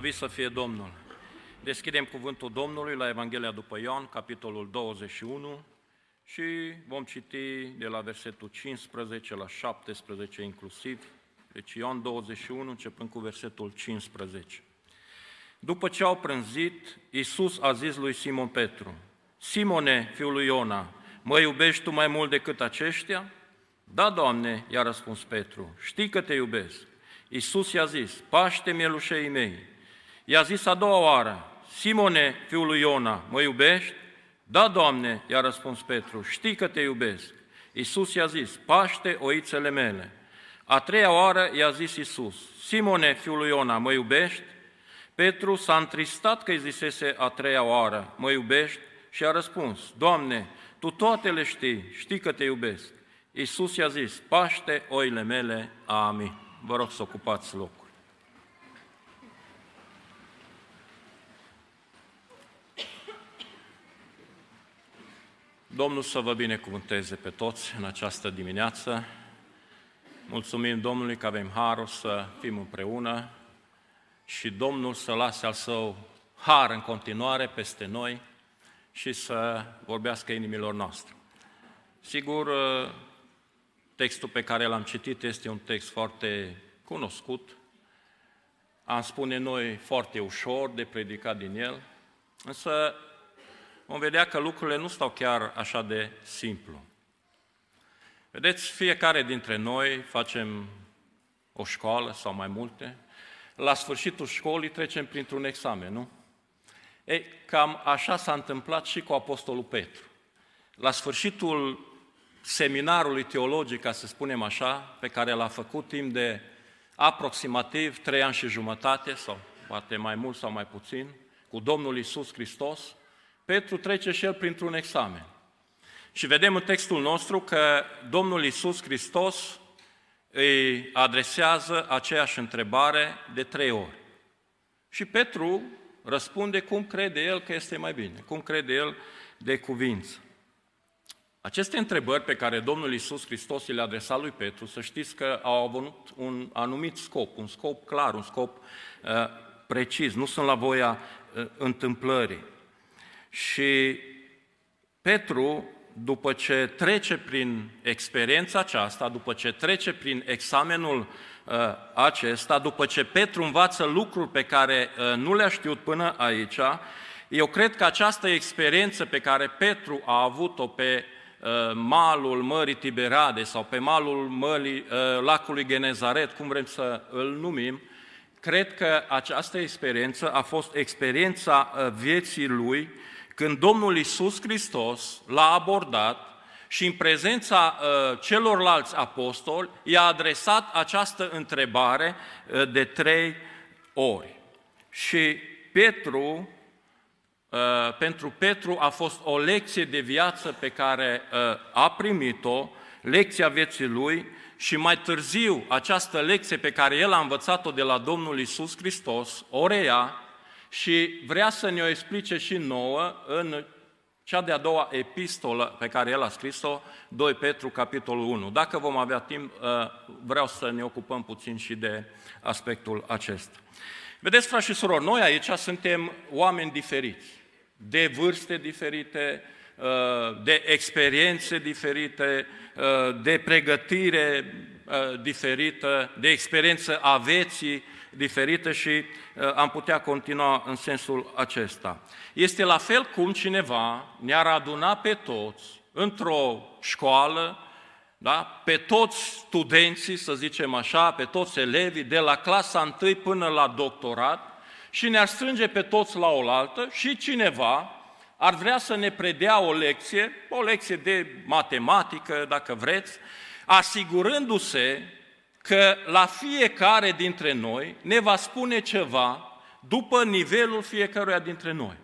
Slăvit să fie Domnul! Deschidem cuvântul Domnului la Evanghelia după Ioan, capitolul 21 și vom citi de la versetul 15 la 17 inclusiv. Deci Ioan 21, începând cu versetul 15. După ce au prânzit, Iisus a zis lui Simon Petru, Simone, fiul lui Iona, mă iubești tu mai mult decât aceștia? Da, Doamne, i-a răspuns Petru, știi că te iubesc. Iisus i-a zis, paște mielușei mei. I-a zis a doua oară, Simone, fiul lui Iona, mă iubești? Da, Doamne, i-a răspuns Petru, știi că te iubesc. Iisus i-a zis, paște oițele mele. A treia oară i-a zis Iisus, Simone, fiul lui Iona, mă iubești? Petru s-a întristat că îi zisese a treia oară, mă iubești? Și a răspuns, Doamne, Tu toate le știi, știi că te iubesc. Iisus i-a zis, paște oile mele, amin. Vă rog să ocupați locul. Domnul să vă binecuvânteze pe toți în această dimineață. Mulțumim Domnului că avem harul să fim împreună și Domnul să lase al său har în continuare peste noi și să vorbească inimilor noastre. Sigur, textul pe care l-am citit este un text foarte cunoscut, am spune noi foarte ușor de predicat din el, însă vom vedea că lucrurile nu stau chiar așa de simplu. Vedeți, fiecare dintre noi facem o școală sau mai multe, la sfârșitul școlii trecem printr-un examen, nu? Ei, cam așa s-a întâmplat și cu Apostolul Petru. La sfârșitul seminarului teologic, ca să spunem așa, pe care l-a făcut timp de aproximativ trei ani și jumătate, sau poate mai mult sau mai puțin, cu Domnul Isus Hristos, Petru trece și el printr-un examen. Și vedem în textul nostru că Domnul Isus Hristos îi adresează aceeași întrebare de trei ori. Și Petru răspunde cum crede el că este mai bine, cum crede el de cuvință. Aceste întrebări pe care Domnul Isus Hristos le-a adresat lui Petru, să știți că au avut un anumit scop, un scop clar, un scop uh, precis, nu sunt la voia uh, întâmplării. Și Petru, după ce trece prin experiența aceasta, după ce trece prin examenul uh, acesta, după ce Petru învață lucruri pe care uh, nu le-a știut până aici, eu cred că această experiență pe care Petru a avut-o pe uh, malul Mării Tiberade sau pe malul mării, uh, lacului Genezaret, cum vrem să îl numim, cred că această experiență a fost experiența uh, vieții lui când Domnul Isus Hristos l-a abordat și în prezența uh, celorlalți apostoli i-a adresat această întrebare uh, de trei ori. Și Petru, uh, pentru Petru a fost o lecție de viață pe care uh, a primit-o, lecția vieții lui, și mai târziu această lecție pe care el a învățat-o de la Domnul Isus Hristos, o reia și vrea să ne o explice și nouă în cea de-a doua epistolă pe care el a scris-o, 2 Petru, capitolul 1. Dacă vom avea timp, uh, vreau să ne ocupăm puțin și de aspectul acesta. Vedeți, frați și surori, noi aici suntem oameni diferiți, de vârste diferite, uh, de experiențe diferite, uh, de pregătire diferită, de experiență a vieții diferită și uh, am putea continua în sensul acesta. Este la fel cum cineva ne-ar aduna pe toți într-o școală, da? pe toți studenții, să zicem așa, pe toți elevii, de la clasa 1 până la doctorat, și ne-ar strânge pe toți la oaltă și cineva ar vrea să ne predea o lecție, o lecție de matematică, dacă vreți, asigurându-se că la fiecare dintre noi ne va spune ceva după nivelul fiecăruia dintre noi.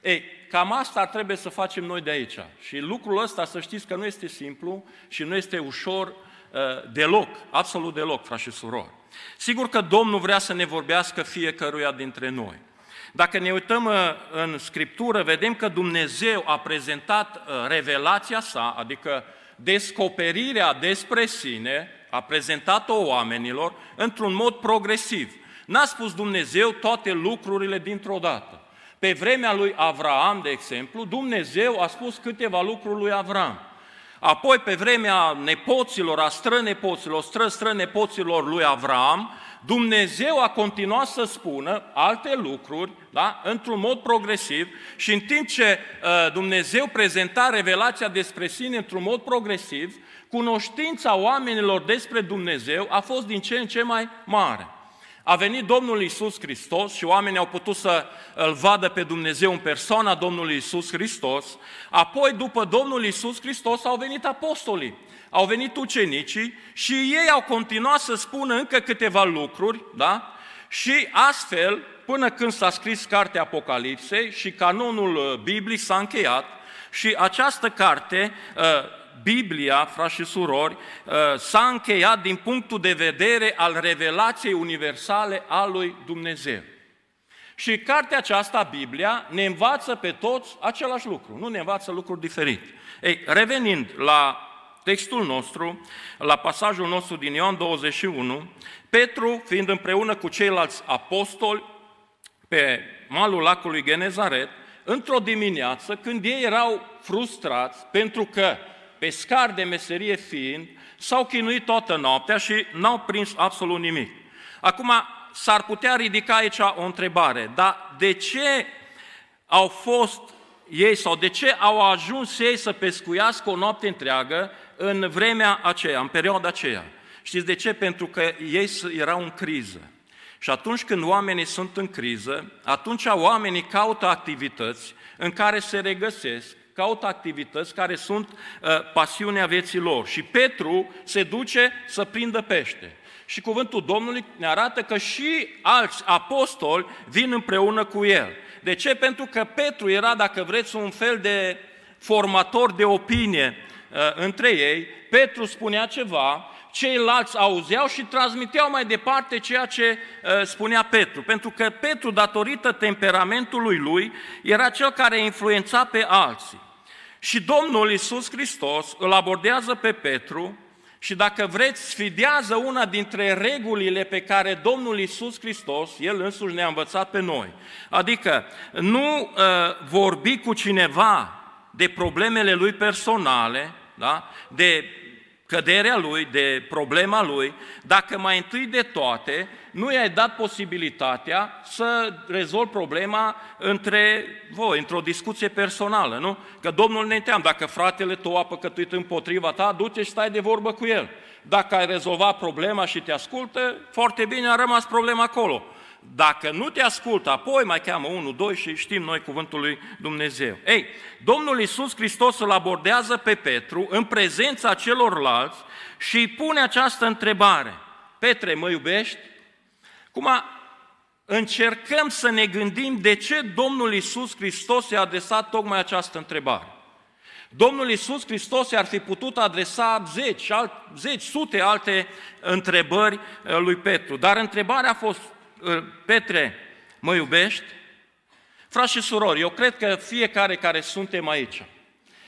Ei, cam asta trebuie să facem noi de aici. Și lucrul ăsta, să știți că nu este simplu și nu este ușor uh, deloc, absolut deloc, frați și surori. Sigur că Domnul vrea să ne vorbească fiecăruia dintre noi. Dacă ne uităm uh, în Scriptură, vedem că Dumnezeu a prezentat uh, revelația sa, adică descoperirea despre sine, a prezentat-o oamenilor într-un mod progresiv. N-a spus Dumnezeu toate lucrurile dintr-o dată. Pe vremea lui Avraam, de exemplu, Dumnezeu a spus câteva lucruri lui Avraam. Apoi, pe vremea nepoților, a strănepoților, stră-strănepoților lui Avram, Dumnezeu a continuat să spună alte lucruri, da? într-un mod progresiv și în timp ce uh, Dumnezeu prezenta revelația despre sine într-un mod progresiv, cunoștința oamenilor despre Dumnezeu a fost din ce în ce mai mare. A venit Domnul Isus Hristos și oamenii au putut să îl vadă pe Dumnezeu în persoana Domnului Isus Hristos. Apoi, după Domnul Isus Hristos, au venit apostolii, au venit ucenicii și ei au continuat să spună încă câteva lucruri, da? Și astfel, până când s-a scris cartea Apocalipsei și canonul uh, Bibliei s-a încheiat și această carte uh, Biblia, frați și surori, uh, s-a încheiat din punctul de vedere al revelației universale a lui Dumnezeu. Și cartea aceasta, Biblia, ne învață pe toți același lucru, nu ne învață lucruri diferite. Ei, revenind la textul nostru, la pasajul nostru din Ioan 21, Petru, fiind împreună cu ceilalți apostoli pe malul lacului Genezaret, într-o dimineață, când ei erau frustrați pentru că pescari de meserie fiind, s-au chinuit toată noaptea și n-au prins absolut nimic. Acum, s-ar putea ridica aici o întrebare, dar de ce au fost ei sau de ce au ajuns ei să pescuiască o noapte întreagă în vremea aceea, în perioada aceea? Știți de ce? Pentru că ei erau în criză. Și atunci când oamenii sunt în criză, atunci oamenii caută activități în care se regăsesc, caută activități care sunt uh, pasiunea vieții lor. Și Petru se duce să prindă pește. Și cuvântul Domnului ne arată că și alți apostoli vin împreună cu el. De ce? Pentru că Petru era, dacă vreți, un fel de formator de opinie uh, între ei. Petru spunea ceva, ceilalți auzeau și transmiteau mai departe ceea ce uh, spunea Petru. Pentru că Petru, datorită temperamentului lui, era cel care influența pe alții. Și Domnul Iisus Hristos îl abordează pe Petru și dacă vreți, sfidează una dintre regulile pe care Domnul Iisus Hristos, El însuși ne-a învățat pe noi. Adică nu uh, vorbi cu cineva de problemele lui personale, da? de căderea lui, de problema lui, dacă mai întâi de toate nu i-ai dat posibilitatea să rezolvi problema între voi, într-o discuție personală, nu? Că Domnul ne întreabă, dacă fratele tău a păcătuit împotriva ta, du-te și stai de vorbă cu el. Dacă ai rezolvat problema și te ascultă, foarte bine a rămas problema acolo. Dacă nu te ascultă, apoi mai cheamă unul, doi și știm noi cuvântul lui Dumnezeu. Ei, Domnul Iisus Hristos îl abordează pe Petru în prezența celorlalți și îi pune această întrebare. Petre, mă iubești? Cum încercăm să ne gândim de ce Domnul Iisus Hristos i-a adresat tocmai această întrebare. Domnul Iisus Hristos i-ar fi putut adresa zeci, alt, zeci, sute alte întrebări uh, lui Petru, dar întrebarea a fost, uh, Petre, mă iubești? Frați și surori, eu cred că fiecare care suntem aici,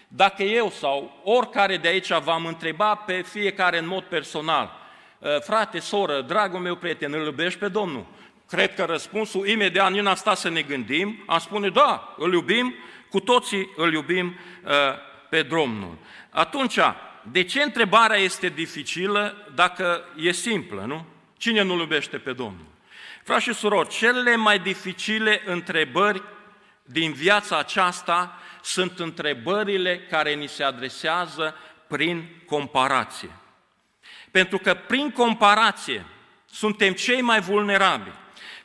dacă eu sau oricare de aici v-am întreba pe fiecare în mod personal, Uh, frate, soră, dragul meu prieten, îl iubești pe Domnul? Cred că răspunsul imediat, nu am stat să ne gândim, am spune, da, îl iubim, cu toții îl iubim uh, pe Domnul. Atunci, de ce întrebarea este dificilă dacă e simplă, nu? Cine nu iubește pe Domnul? Frați și surori, cele mai dificile întrebări din viața aceasta sunt întrebările care ni se adresează prin comparație. Pentru că prin comparație suntem cei mai vulnerabili,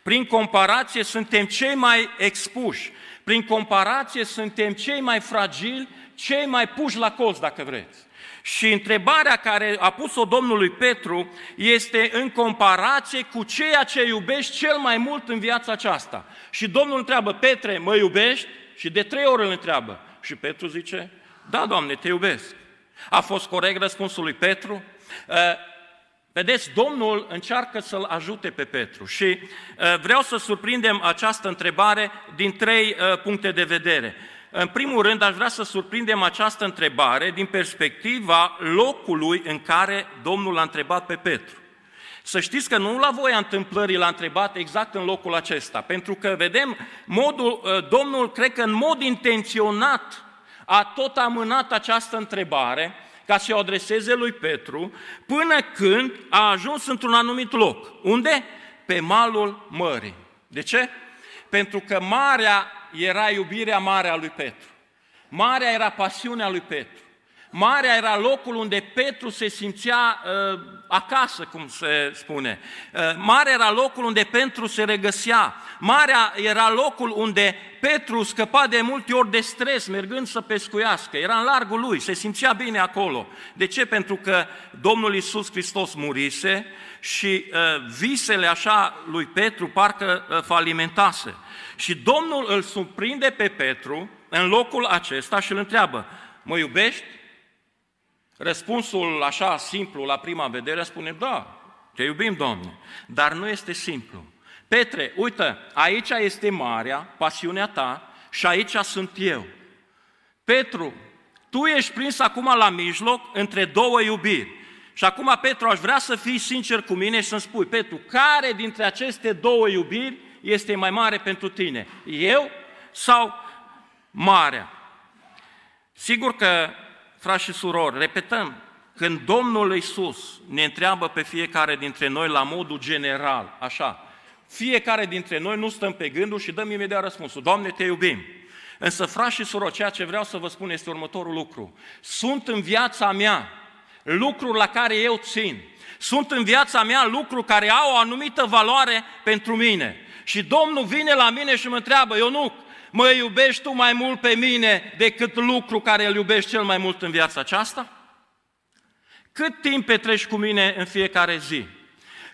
prin comparație suntem cei mai expuși, prin comparație suntem cei mai fragili, cei mai puși la colț, dacă vreți. Și întrebarea care a pus-o Domnului Petru este în comparație cu ceea ce iubești cel mai mult în viața aceasta. Și Domnul întreabă, Petre, mă iubești? Și de trei ori îl întreabă. Și Petru zice, da, Doamne, te iubesc. A fost corect răspunsul lui Petru? Uh, vedeți, Domnul încearcă să-l ajute pe Petru și uh, vreau să surprindem această întrebare din trei uh, puncte de vedere. În primul rând, aș vrea să surprindem această întrebare din perspectiva locului în care Domnul l-a întrebat pe Petru. Să știți că nu la voia întâmplării l-a întrebat exact în locul acesta, pentru că vedem modul, ă, Domnul, cred că în mod intenționat, a tot amânat această întrebare ca să o adreseze lui Petru, până când a ajuns într-un anumit loc. Unde? Pe malul mării. De ce? Pentru că marea era iubirea mare a lui Petru. Marea era pasiunea lui Petru. Marea era locul unde Petru se simțea uh, acasă, cum se spune. Uh, marea era locul unde Petru se regăsea. Marea era locul unde Petru scăpa de multe ori de stres mergând să pescuiască. Era în largul lui, se simțea bine acolo. De ce? Pentru că Domnul Isus Hristos murise și uh, visele așa lui Petru parcă uh, falimentase. Și Domnul îl surprinde pe Petru în locul acesta și îl întreabă, mă iubești? Răspunsul așa simplu la prima vedere spune, da, te iubim, Doamne, dar nu este simplu. Petre, uite, aici este marea, pasiunea ta, și aici sunt eu. Petru, tu ești prins acum la mijloc între două iubiri. Și acum, Petru, aș vrea să fii sincer cu mine și să-mi spui, Petru, care dintre aceste două iubiri este mai mare pentru tine? Eu sau marea? Sigur că frați și surori, repetăm, când Domnul Iisus ne întreabă pe fiecare dintre noi la modul general, așa, fiecare dintre noi nu stăm pe gândul și dăm imediat răspunsul, Doamne, te iubim. Însă, frați și surori, ceea ce vreau să vă spun este următorul lucru. Sunt în viața mea lucruri la care eu țin. Sunt în viața mea lucruri care au o anumită valoare pentru mine. Și Domnul vine la mine și mă întreabă, Ionuc, mă iubești tu mai mult pe mine decât lucru care îl iubești cel mai mult în viața aceasta? Cât timp petreci cu mine în fiecare zi?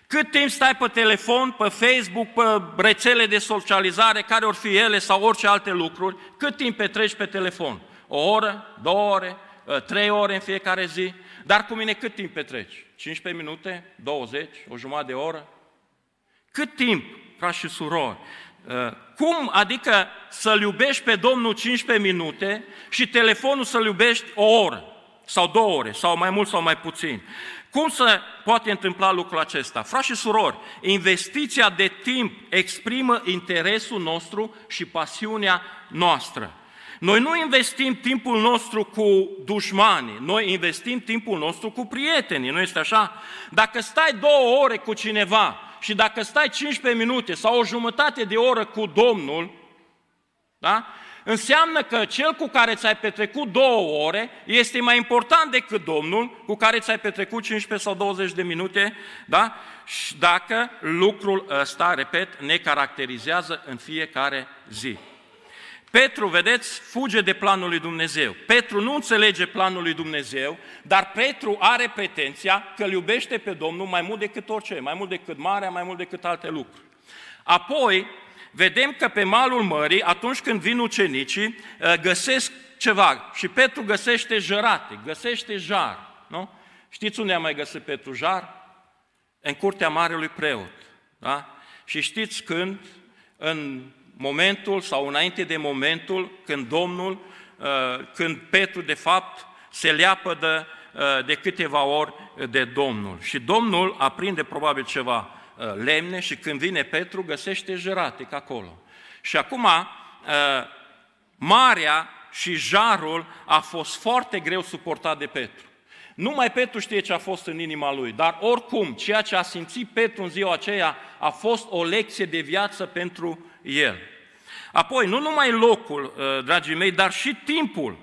Cât timp stai pe telefon, pe Facebook, pe rețele de socializare, care ori fi ele sau orice alte lucruri, cât timp petreci pe telefon? O oră, două ore, ă, trei ore în fiecare zi? Dar cu mine cât timp petreci? 15 minute? 20? O jumătate de oră? Cât timp, frați și surori, Uh, cum adică să-L iubești pe Domnul 15 minute și telefonul să-L iubești o oră sau două ore sau mai mult sau mai puțin? Cum se poate întâmpla lucrul acesta? Frați și surori, investiția de timp exprimă interesul nostru și pasiunea noastră. Noi nu investim timpul nostru cu dușmanii, noi investim timpul nostru cu prietenii, nu este așa? Dacă stai două ore cu cineva și dacă stai 15 minute sau o jumătate de oră cu Domnul, da? înseamnă că cel cu care ți-ai petrecut două ore este mai important decât Domnul cu care ți-ai petrecut 15 sau 20 de minute, da? și dacă lucrul ăsta, repet, ne caracterizează în fiecare zi. Petru, vedeți, fuge de planul lui Dumnezeu. Petru nu înțelege planul lui Dumnezeu, dar Petru are pretenția că îl iubește pe Domnul mai mult decât orice, mai mult decât marea, mai mult decât alte lucruri. Apoi, vedem că pe malul mării, atunci când vin ucenicii, ă, găsesc ceva și Petru găsește jărate, găsește jar. Nu? Știți unde a mai găsit Petru jar? În curtea marelui preot. Da? Și știți când? În momentul sau înainte de momentul când Domnul, uh, când Petru de fapt se leapădă uh, de câteva ori de Domnul. Și Domnul aprinde probabil ceva uh, lemne și când vine Petru găsește jeratic acolo. Și acum marea și jarul a fost foarte greu suportat de Petru. Numai Petru știe ce a fost în inima lui, dar oricum, ceea ce a simțit Petru în ziua aceea a fost o lecție de viață pentru el. Apoi, nu numai locul, uh, dragii mei, dar și timpul.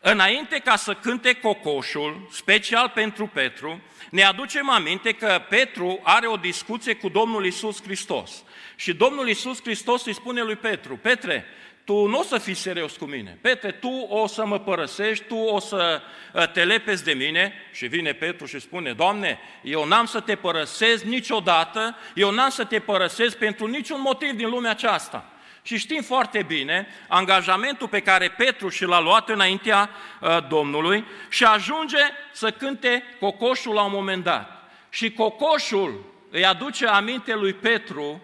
Înainte ca să cânte cocoșul, special pentru Petru, ne aducem aminte că Petru are o discuție cu Domnul Isus Hristos. Și Domnul Isus Hristos îi spune lui Petru, Petre, tu nu o să fii serios cu mine. Petre, tu o să mă părăsești, tu o să uh, te lepezi de mine. Și vine Petru și spune, Doamne, eu n-am să te părăsesc niciodată, eu n-am să te părăsesc pentru niciun motiv din lumea aceasta. Și știm foarte bine angajamentul pe care Petru și l-a luat înaintea uh, Domnului și ajunge să cânte cocoșul la un moment dat. Și cocoșul îi aduce aminte lui Petru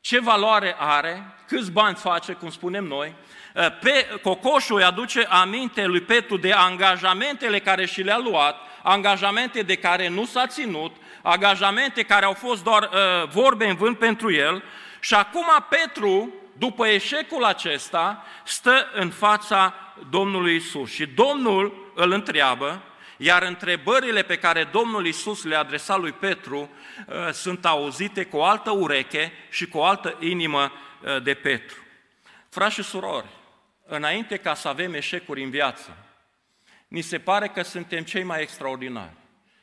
ce valoare are, câți bani face, cum spunem noi, pe, cocoșul îi aduce aminte lui Petru de angajamentele care și le-a luat, angajamente de care nu s-a ținut, angajamente care au fost doar uh, vorbe în vânt pentru el. Și acum Petru, după eșecul acesta, stă în fața Domnului Isus. Și Domnul îl întreabă, iar întrebările pe care Domnul Isus le adresa lui Petru uh, sunt auzite cu o altă ureche și cu o altă inimă uh, de Petru. Frați și surori, înainte ca să avem eșecuri în viață, ni se pare că suntem cei mai extraordinari,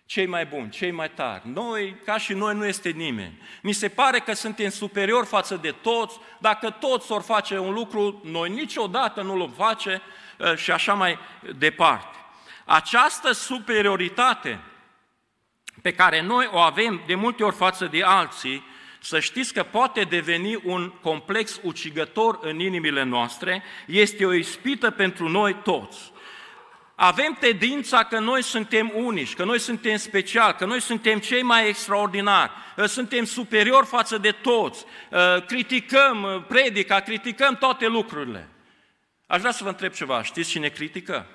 cei mai buni, cei mai tari. Noi, ca și noi, nu este nimeni. Mi se pare că suntem superiori față de toți. Dacă toți vor face un lucru, noi niciodată nu l face uh, și așa mai departe. Această superioritate pe care noi o avem de multe ori față de alții, să știți că poate deveni un complex ucigător în inimile noastre, este o ispită pentru noi toți. Avem tendința că noi suntem unici, că noi suntem speciali, că noi suntem cei mai extraordinari, suntem superiori față de toți, criticăm predica, criticăm toate lucrurile. Aș vrea să vă întreb ceva, știți cine critică?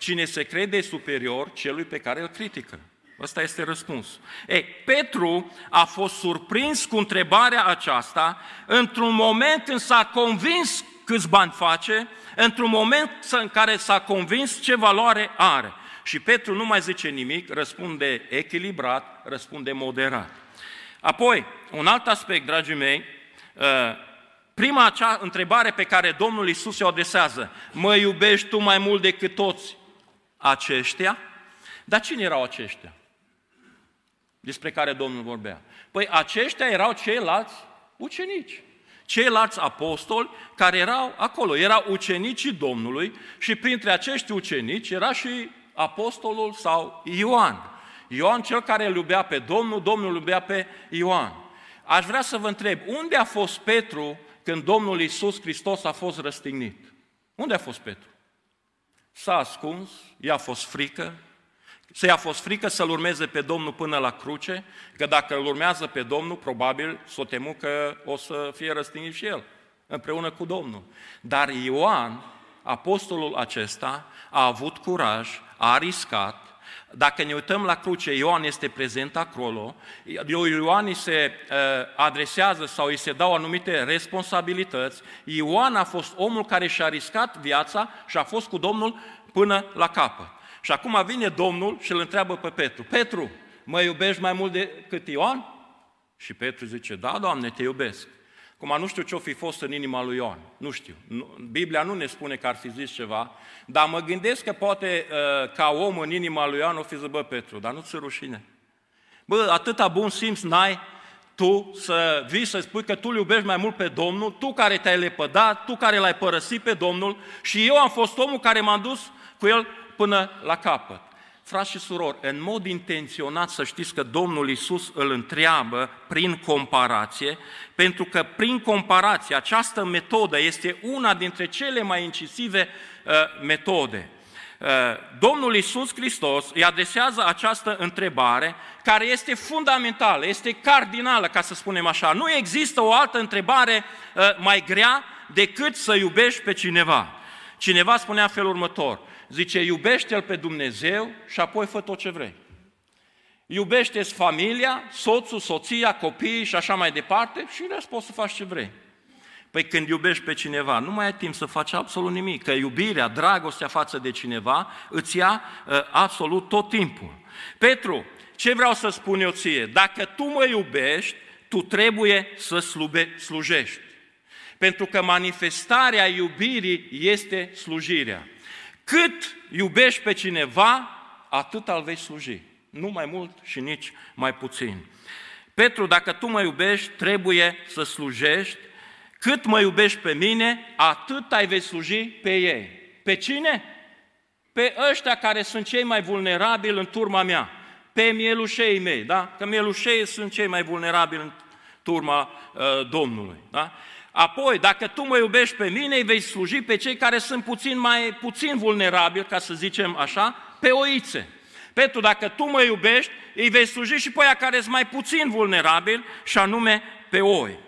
Cine se crede superior celui pe care îl critică. Ăsta este răspunsul. Ei, Petru a fost surprins cu întrebarea aceasta într-un moment când s-a convins câți bani face, într-un moment în care s-a convins ce valoare are. Și Petru nu mai zice nimic, răspunde echilibrat, răspunde moderat. Apoi, un alt aspect, dragii mei, uh, prima acea întrebare pe care Domnul Isus o adresează, mă iubești tu mai mult decât toți aceștia? Dar cine erau aceștia? Despre care Domnul vorbea. Păi aceștia erau ceilalți ucenici ceilalți apostoli care erau acolo. Erau ucenicii Domnului și printre acești ucenici era și apostolul sau Ioan. Ioan cel care îl iubea pe Domnul, Domnul îl iubea pe Ioan. Aș vrea să vă întreb, unde a fost Petru când Domnul Iisus Hristos a fost răstignit? Unde a fost Petru? S-a ascuns, i-a fost frică, să i-a fost frică să-L urmeze pe Domnul până la cruce, că dacă îl urmează pe Domnul, probabil s-o temu că o să fie răstignit și el, împreună cu Domnul. Dar Ioan, apostolul acesta, a avut curaj, a riscat, dacă ne uităm la cruce, Ioan este prezent acolo, Ioan îi se uh, adresează sau îi se dau anumite responsabilități. Ioan a fost omul care și-a riscat viața și a fost cu Domnul până la capăt. Și acum vine Domnul și îl întreabă pe Petru, Petru, mă iubești mai mult decât Ioan? Și Petru zice, da, Doamne, te iubesc. Cum nu știu ce-o fi fost în inima lui Ioan, nu știu. Biblia nu ne spune că ar fi zis ceva, dar mă gândesc că poate uh, ca om în inima lui Ioan o fi zis, bă, Petru, dar nu ți rușine. Bă, atâta bun simț n-ai tu să vii să spui că tu îl iubești mai mult pe Domnul, tu care te-ai lepădat, tu care l-ai părăsit pe Domnul și eu am fost omul care m-am dus cu el până la capăt. Frați și surori, în mod intenționat să știți că Domnul Isus îl întreabă prin comparație, pentru că prin comparație această metodă este una dintre cele mai incisive uh, metode. Uh, Domnul Isus Hristos îi adresează această întrebare care este fundamentală, este cardinală, ca să spunem așa. Nu există o altă întrebare uh, mai grea decât să iubești pe cineva. Cineva spunea felul următor, zice, iubește-L pe Dumnezeu și apoi fă tot ce vrei. Iubește-ți familia, soțul, soția, copiii și așa mai departe și rest poți să faci ce vrei. Păi când iubești pe cineva, nu mai ai timp să faci absolut nimic, că iubirea, dragostea față de cineva îți ia uh, absolut tot timpul. Petru, ce vreau să spun eu ție? Dacă tu mă iubești, tu trebuie să slube, slujești. Pentru că manifestarea iubirii este slujirea. Cât iubești pe cineva, atât îl vei sluji. Nu mai mult și nici mai puțin. Petru, dacă tu mă iubești, trebuie să slujești. Cât mă iubești pe mine, atât ai vei sluji pe ei. Pe cine? Pe ăștia care sunt cei mai vulnerabili în turma mea. Pe mielușei mei, da? Că mielușei sunt cei mai vulnerabili în turma uh, Domnului, da? Apoi, dacă tu mă iubești pe mine, îi vei sluji pe cei care sunt puțin mai puțin vulnerabili, ca să zicem așa, pe oițe. Petru, dacă tu mă iubești, îi vei sluji și pe aia care sunt mai puțin vulnerabili, și anume pe oi.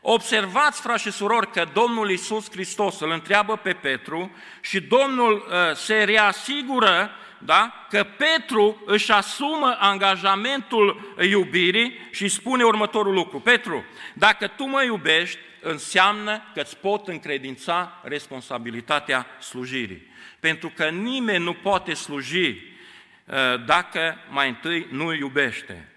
Observați, frați și surori, că Domnul Iisus Hristos îl întreabă pe Petru și Domnul uh, se reasigură da? că Petru își asumă angajamentul iubirii și spune următorul lucru. Petru, dacă tu mă iubești, înseamnă că îți pot încredința responsabilitatea slujirii. Pentru că nimeni nu poate sluji uh, dacă mai întâi nu iubește.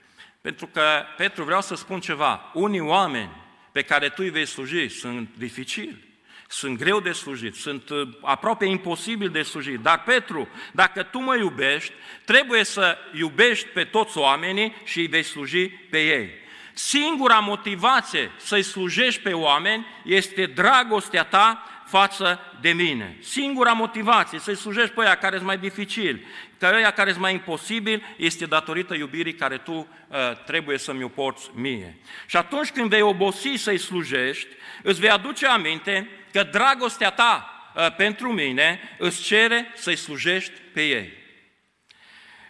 Pentru că, Petru, vreau să spun ceva, unii oameni pe care tu îi vei sluji sunt dificili, sunt greu de slujit, sunt uh, aproape imposibil de slujit. Dar, Petru, dacă tu mă iubești, trebuie să iubești pe toți oamenii și îi vei sluji pe ei. Singura motivație să-i slujești pe oameni este dragostea ta față de mine. Singura motivație să-i slujești pe aia care sunt mai dificil, că aia care sunt mai imposibil, este datorită iubirii care tu uh, trebuie să-mi o porți mie. Și atunci când vei obosi să-i slujești, îți vei aduce aminte că dragostea ta uh, pentru mine îți cere să-i slujești pe ei.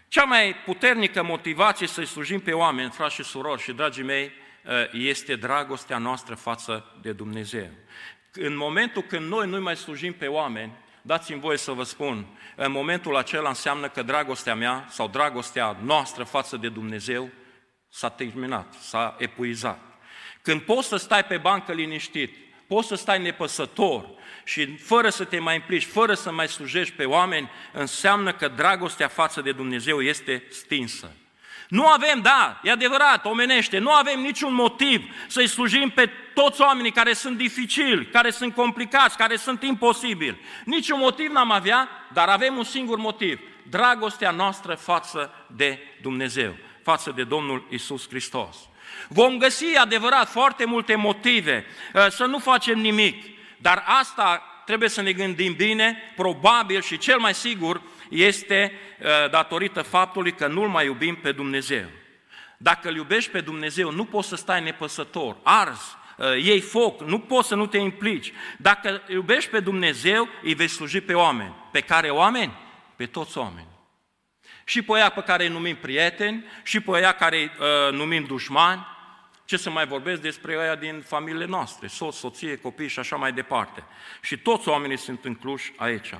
Cea mai puternică motivație să-i slujim pe oameni, frați și surori și dragii mei, uh, este dragostea noastră față de Dumnezeu. În momentul când noi nu mai slujim pe oameni, dați-mi voie să vă spun, în momentul acela înseamnă că dragostea mea sau dragostea noastră față de Dumnezeu s-a terminat, s-a epuizat. Când poți să stai pe bancă liniștit, poți să stai nepăsător și fără să te mai implici, fără să mai slujești pe oameni, înseamnă că dragostea față de Dumnezeu este stinsă. Nu avem, da, e adevărat, omenește, nu avem niciun motiv să-i slujim pe toți oamenii care sunt dificili, care sunt complicați, care sunt imposibili. Niciun motiv n-am avea, dar avem un singur motiv, dragostea noastră față de Dumnezeu, față de Domnul Isus Hristos. Vom găsi, adevărat, foarte multe motive uh, să nu facem nimic, dar asta trebuie să ne gândim bine, probabil și cel mai sigur este uh, datorită faptului că nu-L mai iubim pe Dumnezeu. Dacă îl iubești pe Dumnezeu, nu poți să stai nepăsător, ars, uh, iei foc, nu poți să nu te implici. Dacă iubești pe Dumnezeu, îi vei sluji pe oameni. Pe care oameni? Pe toți oameni. Și pe aia pe care îi numim prieteni, și pe aia care îi uh, numim dușmani, ce să mai vorbesc despre aia din familiile noastre, soț, soție, copii și așa mai departe. Și toți oamenii sunt incluși aici.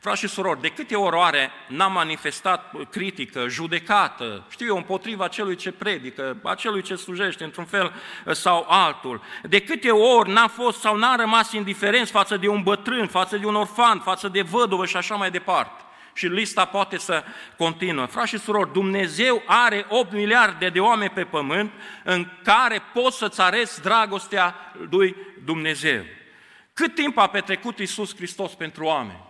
Frați și surori, de câte ori oare n-am manifestat critică, judecată, știu eu, împotriva celui ce predică, a celui ce slujește într-un fel sau altul, de câte ori n-am fost sau n-am rămas indiferenți față de un bătrân, față de un orfan, față de văduvă și așa mai departe și lista poate să continuă. Frați și surori, Dumnezeu are 8 miliarde de oameni pe pământ în care poți să-ți arăți dragostea lui Dumnezeu. Cât timp a petrecut Iisus Hristos pentru oameni?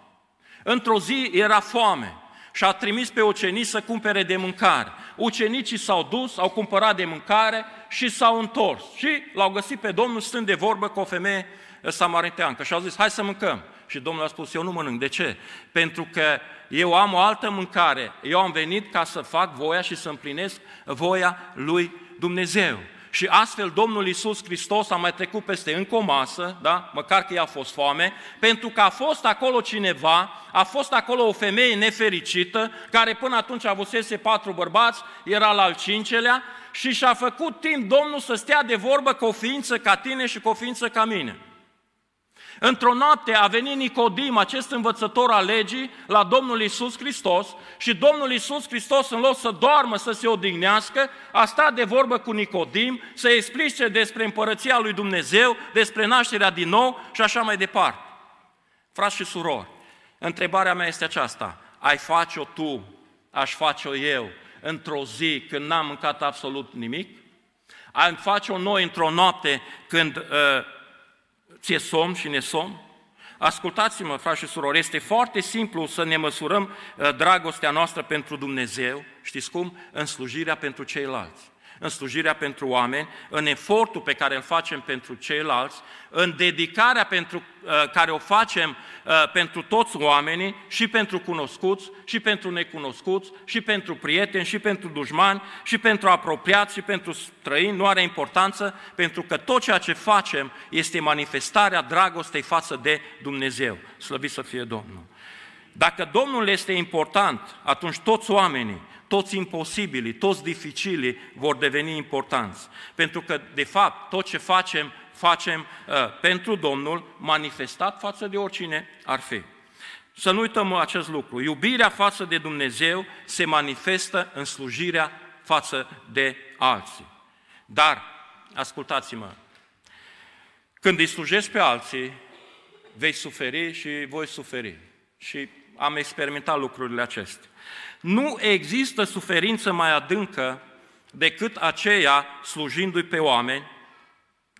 Într-o zi era foame și a trimis pe ucenici să cumpere de mâncare. Ucenicii s-au dus, au cumpărat de mâncare și s-au întors. Și l-au găsit pe Domnul stând de vorbă cu o femeie samariteancă și au zis, hai să mâncăm. Și Domnul a spus, eu nu mănânc. De ce? Pentru că eu am o altă mâncare. Eu am venit ca să fac voia și să împlinesc voia lui Dumnezeu. Și astfel Domnul Iisus Hristos a mai trecut peste încă o masă, da? măcar că i-a fost foame, pentru că a fost acolo cineva, a fost acolo o femeie nefericită, care până atunci avusese patru bărbați, era la al cincelea, și și-a făcut timp Domnul să stea de vorbă cu o ființă ca tine și cu o ființă ca mine. Într-o noapte a venit Nicodim, acest învățător al legii, la Domnul Isus Hristos și Domnul Isus Hristos, în loc să doarmă, să se odihnească, a stat de vorbă cu Nicodim, să explice despre împărăția lui Dumnezeu, despre nașterea din nou și așa mai departe. Frați și surori, întrebarea mea este aceasta. Ai face-o tu, aș face-o eu, într-o zi când n-am mâncat absolut nimic? Ai face-o noi într-o noapte când uh, ți-e somn și ne somn? Ascultați-mă, frați și surori, este foarte simplu să ne măsurăm uh, dragostea noastră pentru Dumnezeu, știți cum? În slujirea pentru ceilalți în slujirea pentru oameni, în efortul pe care îl facem pentru ceilalți, în dedicarea pentru, uh, care o facem uh, pentru toți oamenii, și pentru cunoscuți, și pentru necunoscuți, și pentru prieteni, și pentru dușmani, și pentru apropiați, și pentru străini, nu are importanță, pentru că tot ceea ce facem este manifestarea dragostei față de Dumnezeu. Slăvit să fie Domnul! Dacă Domnul este important, atunci toți oamenii toți imposibilii, toți dificilii vor deveni importanți. Pentru că, de fapt, tot ce facem, facem uh, pentru Domnul, manifestat față de oricine ar fi. Să nu uităm acest lucru. Iubirea față de Dumnezeu se manifestă în slujirea față de alții. Dar, ascultați-mă, când îi slujești pe alții, vei suferi și voi suferi. Și am experimentat lucrurile acestea. Nu există suferință mai adâncă decât aceea slujindu-i pe oameni.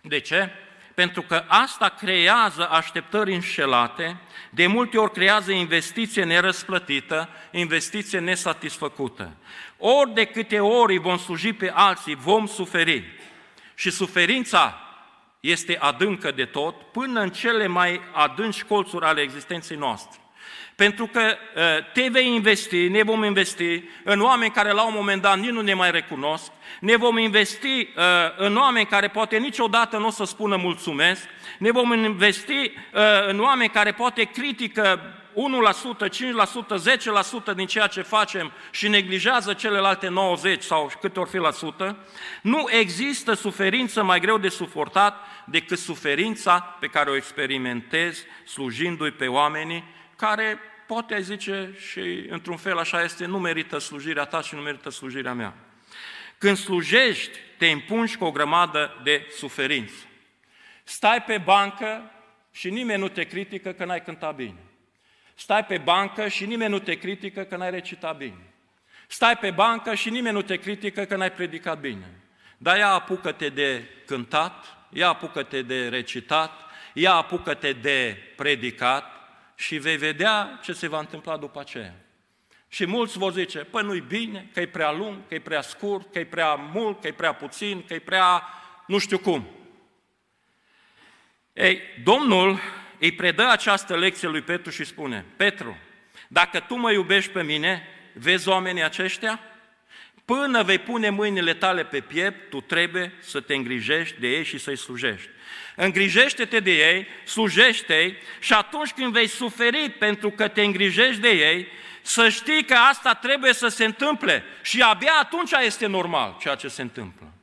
De ce? Pentru că asta creează așteptări înșelate, de multe ori creează investiție nerăsplătită, investiție nesatisfăcută. Ori de câte ori vom sluji pe alții, vom suferi. Și suferința este adâncă de tot, până în cele mai adânci colțuri ale existenței noastre. Pentru că uh, te vei investi, ne vom investi în oameni care la un moment dat nici nu ne mai recunosc, ne vom investi uh, în oameni care poate niciodată nu o să spună mulțumesc, ne vom investi uh, în oameni care poate critică 1%, 5%, 10% din ceea ce facem și neglijează celelalte 90 sau câte ori fi la sută, nu există suferință mai greu de suportat decât suferința pe care o experimentez slujindu-i pe oamenii care poate ai zice și într-un fel așa este, nu merită slujirea ta și nu merită slujirea mea. Când slujești, te împungi cu o grămadă de suferință. Stai pe bancă și nimeni nu te critică că n-ai cântat bine. Stai pe bancă și nimeni nu te critică că n-ai recitat bine. Stai pe bancă și nimeni nu te critică că n-ai predicat bine. Dar ia apucă-te de cântat, ia apucă-te de recitat, ia apucă-te de predicat și vei vedea ce se va întâmpla după aceea. Și mulți vor zice, păi nu-i bine, că e prea lung, că e prea scurt, că e prea mult, că e prea puțin, că e prea nu știu cum. Ei, Domnul îi predă această lecție lui Petru și spune, Petru, dacă tu mă iubești pe mine, vezi oamenii aceștia? Până vei pune mâinile tale pe piept, tu trebuie să te îngrijești de ei și să-i slujești. Îngrijește-te de ei, slujește-i și atunci când vei suferi pentru că te îngrijești de ei, să știi că asta trebuie să se întâmple și abia atunci este normal ceea ce se întâmplă.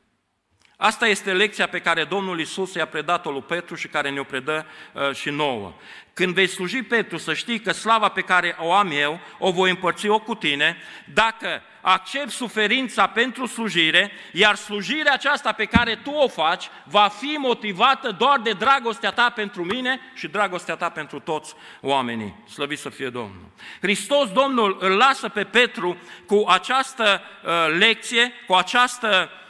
Asta este lecția pe care Domnul Isus i-a predat-o lui Petru și care ne-o predă uh, și nouă. Când vei sluji Petru, să știi că slava pe care o am eu, o voi împărți-o cu tine, dacă accept suferința pentru slujire, iar slujirea aceasta pe care tu o faci va fi motivată doar de dragostea ta pentru mine și dragostea ta pentru toți oamenii. Slăvit să fie Domnul. Hristos, Domnul, îl lasă pe Petru cu această uh, lecție, cu această uh,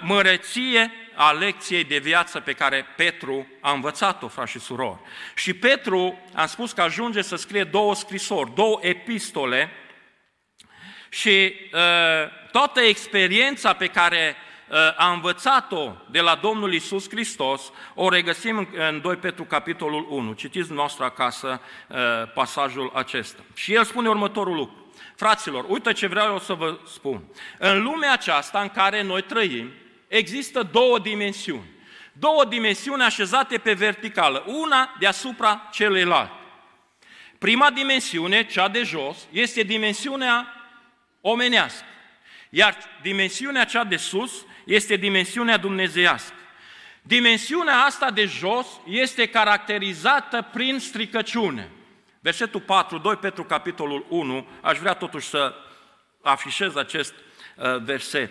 măreție a lecției de viață pe care Petru a învățat-o, frați și surori. Și Petru, am spus că ajunge să scrie două scrisori, două epistole, și uh, toată experiența pe care uh, a învățat-o de la Domnul Isus Hristos, o regăsim în, în 2 Petru capitolul 1. Citiți noastră acasă uh, pasajul acesta. Și el spune următorul lucru. Fraților, uite ce vreau eu să vă spun. În lumea aceasta în care noi trăim, există două dimensiuni. Două dimensiuni așezate pe verticală, una deasupra celeilalte. Prima dimensiune, cea de jos, este dimensiunea omenească. Iar dimensiunea cea de sus este dimensiunea dumnezeiască. Dimensiunea asta de jos este caracterizată prin stricăciune. Versetul 4, 2 Petru, capitolul 1, aș vrea totuși să afișez acest uh, verset.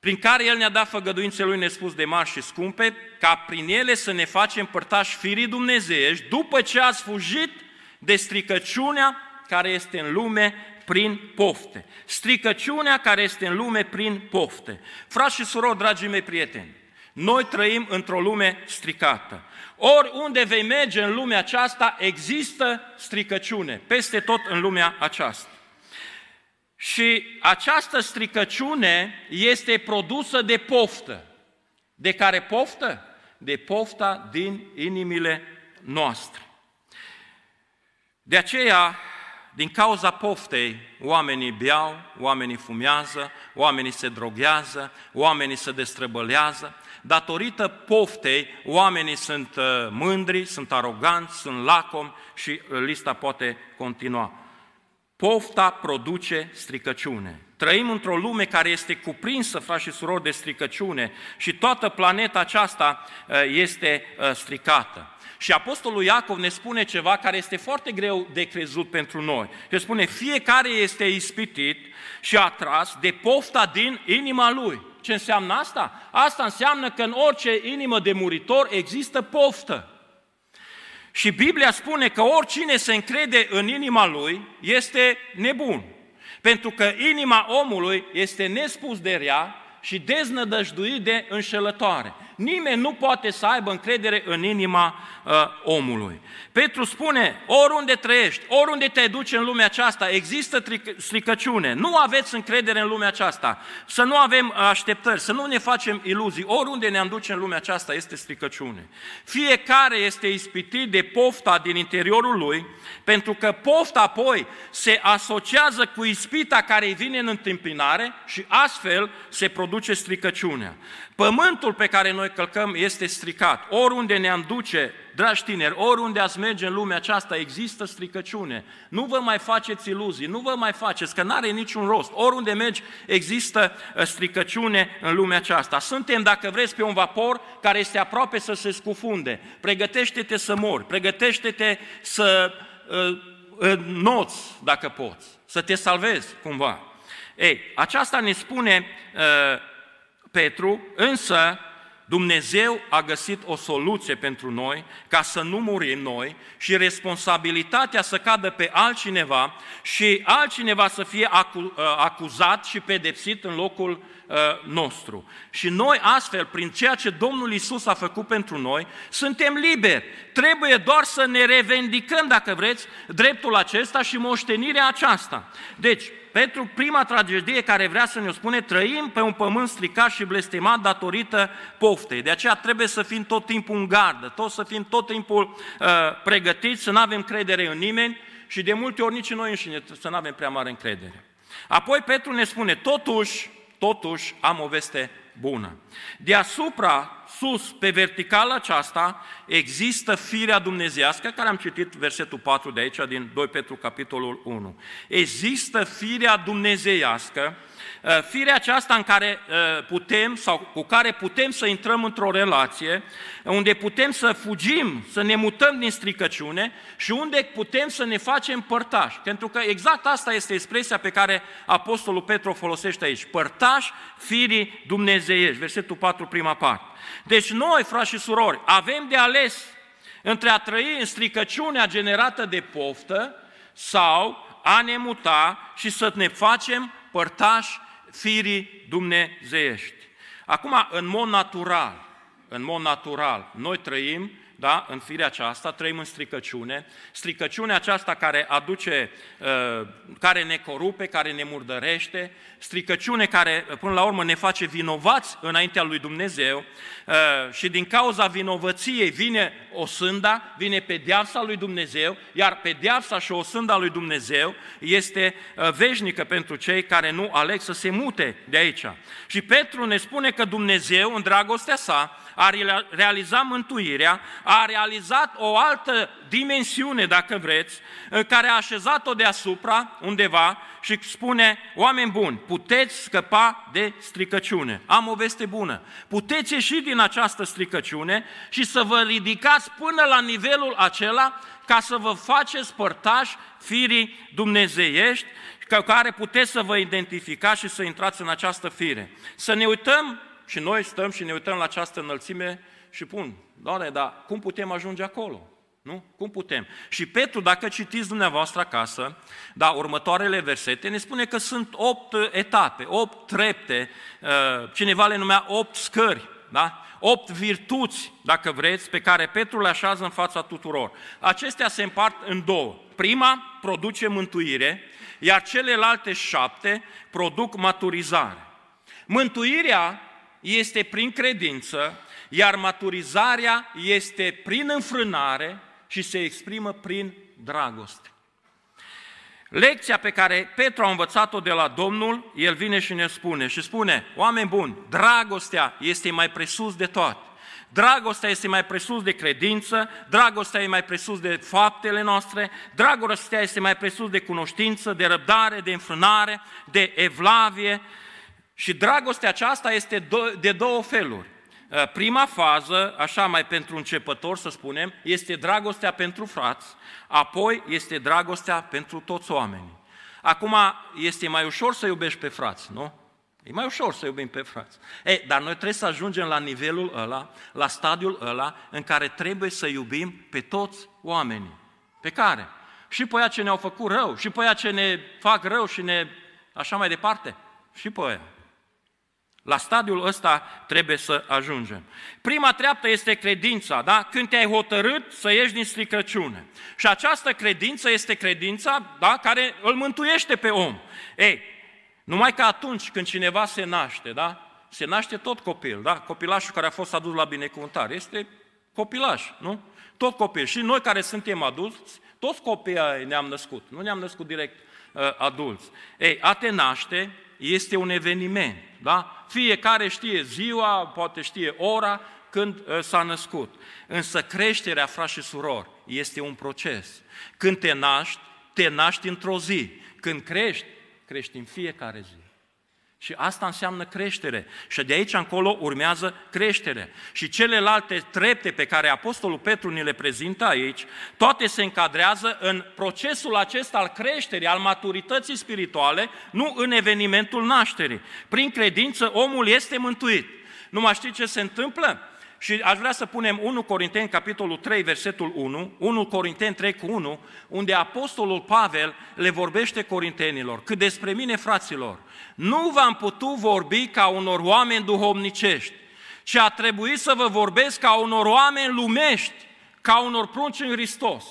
Prin care El ne-a dat făgăduințele Lui nespus de mari și scumpe, ca prin ele să ne facem părtași firii dumnezeiești, după ce ați fugit de stricăciunea care este în lume prin pofte. Stricăciunea care este în lume prin pofte. Frați și surori, dragii mei prieteni, noi trăim într-o lume stricată. Oriunde vei merge în lumea aceasta, există stricăciune, peste tot în lumea aceasta. Și această stricăciune este produsă de poftă. De care poftă? De pofta din inimile noastre. De aceea, din cauza poftei, oamenii beau, oamenii fumează, oamenii se droghează, oamenii se destrăbălează. Datorită poftei, oamenii sunt uh, mândri, sunt aroganți, sunt lacomi și uh, lista poate continua. Pofta produce stricăciune. Trăim într-o lume care este cuprinsă, frați și surori, de stricăciune și toată planeta aceasta uh, este uh, stricată. Și Apostolul Iacov ne spune ceva care este foarte greu de crezut pentru noi. El spune, fiecare este ispitit și atras de pofta din inima lui. Ce înseamnă asta? Asta înseamnă că în orice inimă de muritor există poftă. Și Biblia spune că oricine se încrede în inima lui este nebun. Pentru că inima omului este nespus de rea și deznădăjduit de înșelătoare. Nimeni nu poate să aibă încredere în inima uh, omului. Petru spune, oriunde trăiești, oriunde te duci în lumea aceasta, există stricăciune. Nu aveți încredere în lumea aceasta, să nu avem așteptări, să nu ne facem iluzii. Oriunde ne duce în lumea aceasta este stricăciune. Fiecare este ispitit de pofta din interiorul lui, pentru că pofta apoi se asociază cu ispita care îi vine în întâmpinare și astfel se produce stricăciunea. Pământul pe care noi călcăm este stricat. Oriunde ne-am duce, dragi tineri, oriunde ați merge în lumea aceasta, există stricăciune. Nu vă mai faceți iluzii, nu vă mai faceți, că nu are niciun rost. Oriunde mergi, există uh, stricăciune în lumea aceasta. Suntem, dacă vreți, pe un vapor care este aproape să se scufunde. Pregătește-te să mori, pregătește-te să uh, uh, noți, dacă poți, să te salvezi cumva. Ei, aceasta ne spune uh, Petru, însă Dumnezeu a găsit o soluție pentru noi ca să nu murim noi și responsabilitatea să cadă pe altcineva și altcineva să fie acu- ă, acuzat și pedepsit în locul uh, nostru. Și noi astfel, prin ceea ce Domnul Isus a făcut pentru noi, suntem liberi. Trebuie doar să ne revendicăm, dacă vreți, dreptul acesta și moștenirea aceasta. Deci, pentru prima tragedie care vrea să ne spune, trăim pe un pământ stricat și blestemat datorită poftei. De aceea trebuie să fim tot timpul în gardă, tot să fim tot timpul uh, pregătiți, să nu avem credere în nimeni și de multe ori nici noi înșine să nu avem prea mare încredere. Apoi Petru ne spune, totuși, totuși am o veste bună. Deasupra, sus, pe verticala aceasta, există firea dumnezească, care am citit versetul 4 de aici, din 2 Petru, capitolul 1. Există firea dumnezeiască, Uh, firea aceasta în care uh, putem sau cu care putem să intrăm într-o relație, unde putem să fugim, să ne mutăm din stricăciune și unde putem să ne facem părtași. Pentru că exact asta este expresia pe care Apostolul Petru o folosește aici. Părtași firii dumnezeiești. Versetul 4, prima parte. Deci noi, frați și surori, avem de ales între a trăi în stricăciunea generată de poftă sau a ne muta și să ne facem părtași firii dumnezeiești. Acum, în mod natural, în mod natural, noi trăim da, în firea aceasta, trăim în stricăciune, stricăciunea aceasta care aduce, uh, care ne corupe, care ne murdărește, stricăciune care până la urmă ne face vinovați înaintea lui Dumnezeu. Uh, și din cauza vinovăției vine o sânda, vine pedeapsa lui Dumnezeu, iar pedeapsa și o sânda lui Dumnezeu este uh, veșnică pentru cei care nu aleg să se mute de aici. Și Petru ne spune că Dumnezeu, în dragostea sa, a realizat mântuirea, a realizat o altă dimensiune, dacă vreți, care a așezat-o deasupra, undeva, și spune, oameni buni, puteți scăpa de stricăciune. Am o veste bună. Puteți ieși din această stricăciune și să vă ridicați până la nivelul acela ca să vă faceți părtași firii dumnezeiești, cu care puteți să vă identificați și să intrați în această fire. Să ne uităm și noi stăm și ne uităm la această înălțime și pun, Doamne, dar cum putem ajunge acolo? Nu? Cum putem? Și Petru, dacă citiți dumneavoastră acasă, da, următoarele versete, ne spune că sunt opt etape, opt trepte, uh, cineva le numea opt scări, da? opt virtuți, dacă vreți, pe care Petru le așează în fața tuturor. Acestea se împart în două. Prima produce mântuire, iar celelalte șapte produc maturizare. Mântuirea este prin credință, iar maturizarea este prin înfrânare și se exprimă prin dragoste. Lecția pe care Petru a învățat-o de la Domnul, el vine și ne spune și spune, oameni buni, dragostea este mai presus de toate. dragostea este mai presus de credință, dragostea e mai presus de faptele noastre, dragostea este mai presus de cunoștință, de răbdare, de înfrânare, de evlavie. Și dragostea aceasta este de două feluri. Uh, prima fază, așa mai pentru începător să spunem, este dragostea pentru frați, apoi este dragostea pentru toți oamenii. Acum este mai ușor să iubești pe frați, nu? E mai ușor să iubim pe frați. Ei, dar noi trebuie să ajungem la nivelul ăla, la stadiul ăla, în care trebuie să iubim pe toți oamenii. Pe care? Și pe aia ce ne-au făcut rău, și pe aia ce ne fac rău și ne... așa mai departe. Și pe aia. La stadiul ăsta trebuie să ajungem. Prima treaptă este credința, da? Când te-ai hotărât să ieși din stricăciune. Și această credință este credința, da? Care îl mântuiește pe om. Ei, numai că atunci când cineva se naște, da? Se naște tot copil, da? Copilașul care a fost adus la binecuvântare este copilaș, nu? Tot copil. Și noi care suntem adulți, toți copiii ne-am născut. Nu ne-am născut direct uh, adulți. Ei, a te naște este un eveniment, da? Fiecare știe ziua, poate știe ora când uh, s-a născut. Însă creșterea, frați și surori, este un proces. Când te naști, te naști într-o zi. Când crești, crești în fiecare zi. Și asta înseamnă creștere. Și de aici încolo urmează creștere. Și celelalte trepte pe care Apostolul Petru ni le prezintă aici, toate se încadrează în procesul acesta al creșterii, al maturității spirituale, nu în evenimentul nașterii. Prin credință omul este mântuit. Nu mai știți ce se întâmplă? Și aș vrea să punem 1 Corinteni, capitolul 3, versetul 1, 1 Corinteni 3 cu 1, unde Apostolul Pavel le vorbește corintenilor, cât despre mine, fraților, nu v-am putut vorbi ca unor oameni duhovnicești, ci a trebuit să vă vorbesc ca unor oameni lumești, ca unor prunci în Hristos.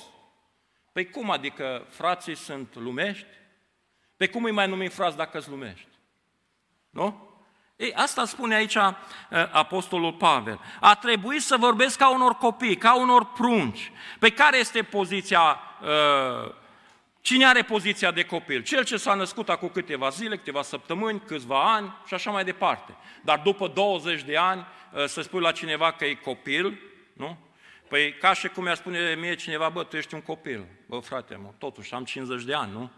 Păi cum adică frații sunt lumești? Pe cum îi mai numim frați dacă sunt lumești? Nu? Ei, asta spune aici uh, Apostolul Pavel. A trebuit să vorbesc ca unor copii, ca unor prunci. Pe care este poziția, uh, cine are poziția de copil? Cel ce s-a născut acum câteva zile, câteva săptămâni, câțiva ani și așa mai departe. Dar după 20 de ani uh, să spui la cineva că e copil, nu? Păi ca și cum mi-ar spune mie cineva, bă, tu ești un copil. Bă, frate, mă, totuși am 50 de ani, nu?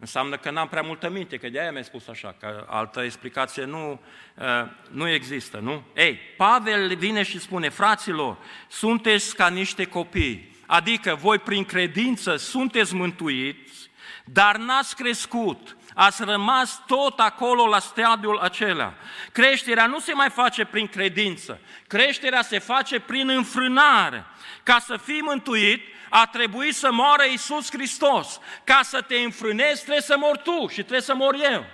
Înseamnă că n-am prea multă minte, că de-aia mi-a spus așa, că altă explicație nu, uh, nu există, nu? Ei, Pavel vine și spune, fraților, sunteți ca niște copii, adică voi prin credință sunteți mântuiți, dar n-ați crescut, ați rămas tot acolo la stadiul acela. Creșterea nu se mai face prin credință, creșterea se face prin înfrânare. Ca să fii mântuit, a trebuit să moară Iisus Hristos. Ca să te înfrânezi, trebuie să mor tu și trebuie să mor eu.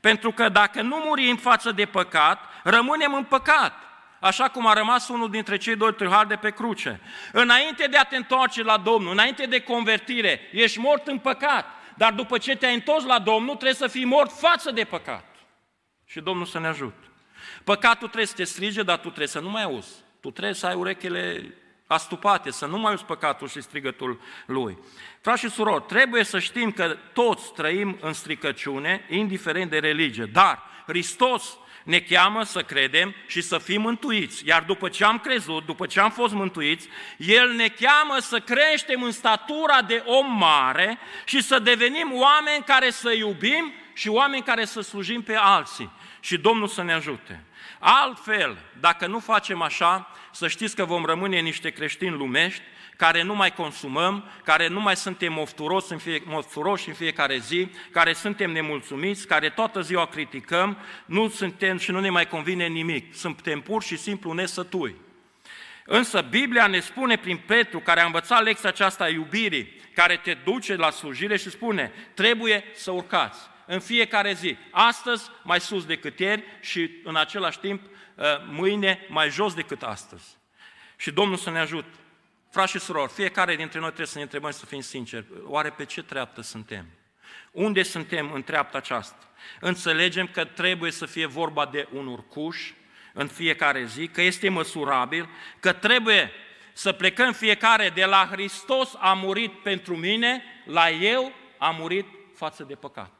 Pentru că dacă nu murim față de păcat, rămânem în păcat. Așa cum a rămas unul dintre cei doi tâlhari de pe cruce. Înainte de a te întoarce la Domnul, înainte de convertire, ești mort în păcat. Dar după ce te-ai întors la Domnul, trebuie să fii mort față de păcat. Și Domnul să ne ajute. Păcatul trebuie să te strige, dar tu trebuie să nu mai auzi. Tu trebuie să ai urechile astupate, să nu mai uzi păcatul și strigătul lui. Frați și surori, trebuie să știm că toți trăim în stricăciune, indiferent de religie, dar Hristos ne cheamă să credem și să fim mântuiți. Iar după ce am crezut, după ce am fost mântuiți, El ne cheamă să creștem în statura de om mare și să devenim oameni care să iubim și oameni care să slujim pe alții. Și Domnul să ne ajute. Altfel, dacă nu facem așa, să știți că vom rămâne niște creștini lumești, care nu mai consumăm, care nu mai suntem mofturoși în, fie, mofturoși în fiecare zi, care suntem nemulțumiți, care toată ziua criticăm, nu suntem și nu ne mai convine nimic. Suntem pur și simplu nesătui. Însă Biblia ne spune prin Petru, care a învățat lecția aceasta a iubirii, care te duce la slujire și spune, trebuie să urcați în fiecare zi. Astăzi mai sus decât ieri și în același timp uh, mâine mai jos decât astăzi. Și Domnul să ne ajute. Frați și surori, fiecare dintre noi trebuie să ne întrebăm să fim sinceri. Oare pe ce treaptă suntem? Unde suntem în treapta aceasta? Înțelegem că trebuie să fie vorba de un urcuș în fiecare zi, că este măsurabil, că trebuie să plecăm fiecare de la Hristos a murit pentru mine, la eu a murit față de păcat.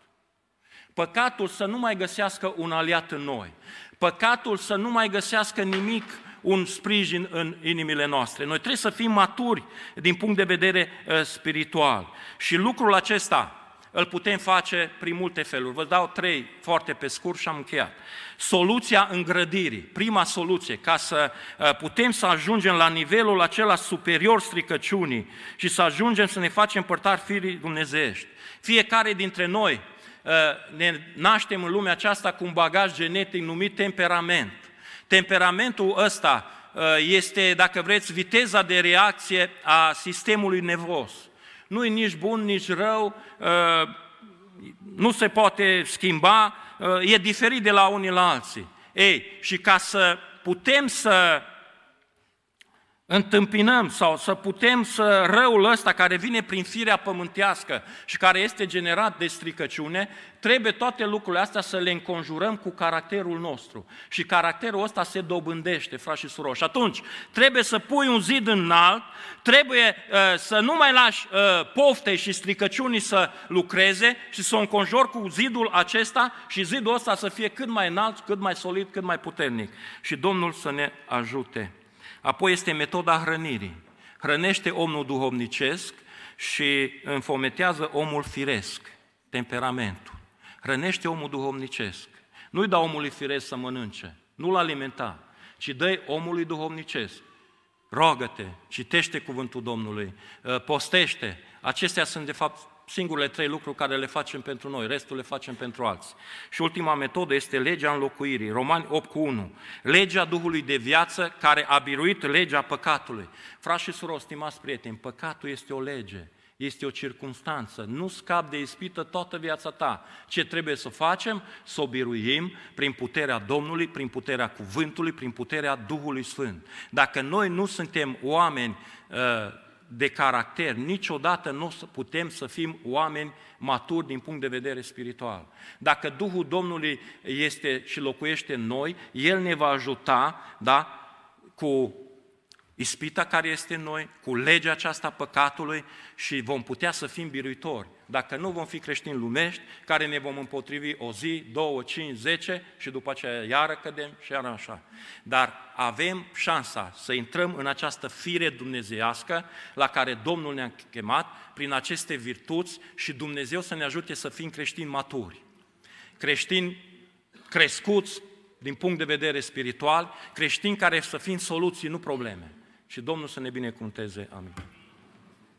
Păcatul să nu mai găsească un aliat în noi. Păcatul să nu mai găsească nimic un sprijin în inimile noastre. Noi trebuie să fim maturi din punct de vedere uh, spiritual. Și lucrul acesta îl putem face prin multe feluri. Vă dau trei foarte pe scurt și am încheiat. Soluția îngrădirii, prima soluție, ca să uh, putem să ajungem la nivelul acela superior stricăciunii și să ajungem să ne facem părtari firii dumnezeiești. Fiecare dintre noi uh, ne naștem în lumea aceasta cu un bagaj genetic numit temperament. Temperamentul ăsta uh, este, dacă vreți, viteza de reacție a sistemului nervos. Nu e nici bun, nici rău, uh, nu se poate schimba, uh, e diferit de la unii la alții. Ei, și ca să putem să întâmpinăm sau să putem să răul ăsta care vine prin firea pământească și care este generat de stricăciune, trebuie toate lucrurile astea să le înconjurăm cu caracterul nostru. Și caracterul ăsta se dobândește, frați și surori. Și atunci trebuie să pui un zid înalt, trebuie uh, să nu mai lași uh, pofte și stricăciunii să lucreze și să o înconjori cu zidul acesta și zidul ăsta să fie cât mai înalt, cât mai solid, cât mai puternic. Și Domnul să ne ajute. Apoi este metoda hrănirii. Hrănește omul duhovnicesc și înfometează omul firesc, temperamentul. Hrănește omul duhovnicesc. Nu-i da omului firesc să mănânce, nu-l alimenta, ci dă omului duhovnicesc. Rogă-te, citește cuvântul Domnului, postește. Acestea sunt, de fapt, singurele trei lucruri care le facem pentru noi, restul le facem pentru alții. Și ultima metodă este legea înlocuirii, Romani 8 cu 1. Legea Duhului de viață care a biruit legea păcatului. Frați și surori, stimați prieteni, păcatul este o lege, este o circunstanță. Nu scap de ispită toată viața ta. Ce trebuie să facem? Să o biruim prin puterea Domnului, prin puterea cuvântului, prin puterea Duhului Sfânt. Dacă noi nu suntem oameni uh, de caracter, niciodată nu putem să fim oameni maturi din punct de vedere spiritual. Dacă Duhul Domnului este și locuiește în noi, El ne va ajuta da, cu ispita care este în noi, cu legea aceasta păcatului și vom putea să fim biruitori. Dacă nu vom fi creștini lumești, care ne vom împotrivi o zi, două, cinci, zece și după aceea iară cădem și iară așa. Dar avem șansa să intrăm în această fire dumnezeiască la care Domnul ne-a chemat prin aceste virtuți și Dumnezeu să ne ajute să fim creștini maturi. Creștini crescuți din punct de vedere spiritual, creștini care să fim soluții, nu probleme. Și Domnul să ne binecuvânteze. Amin.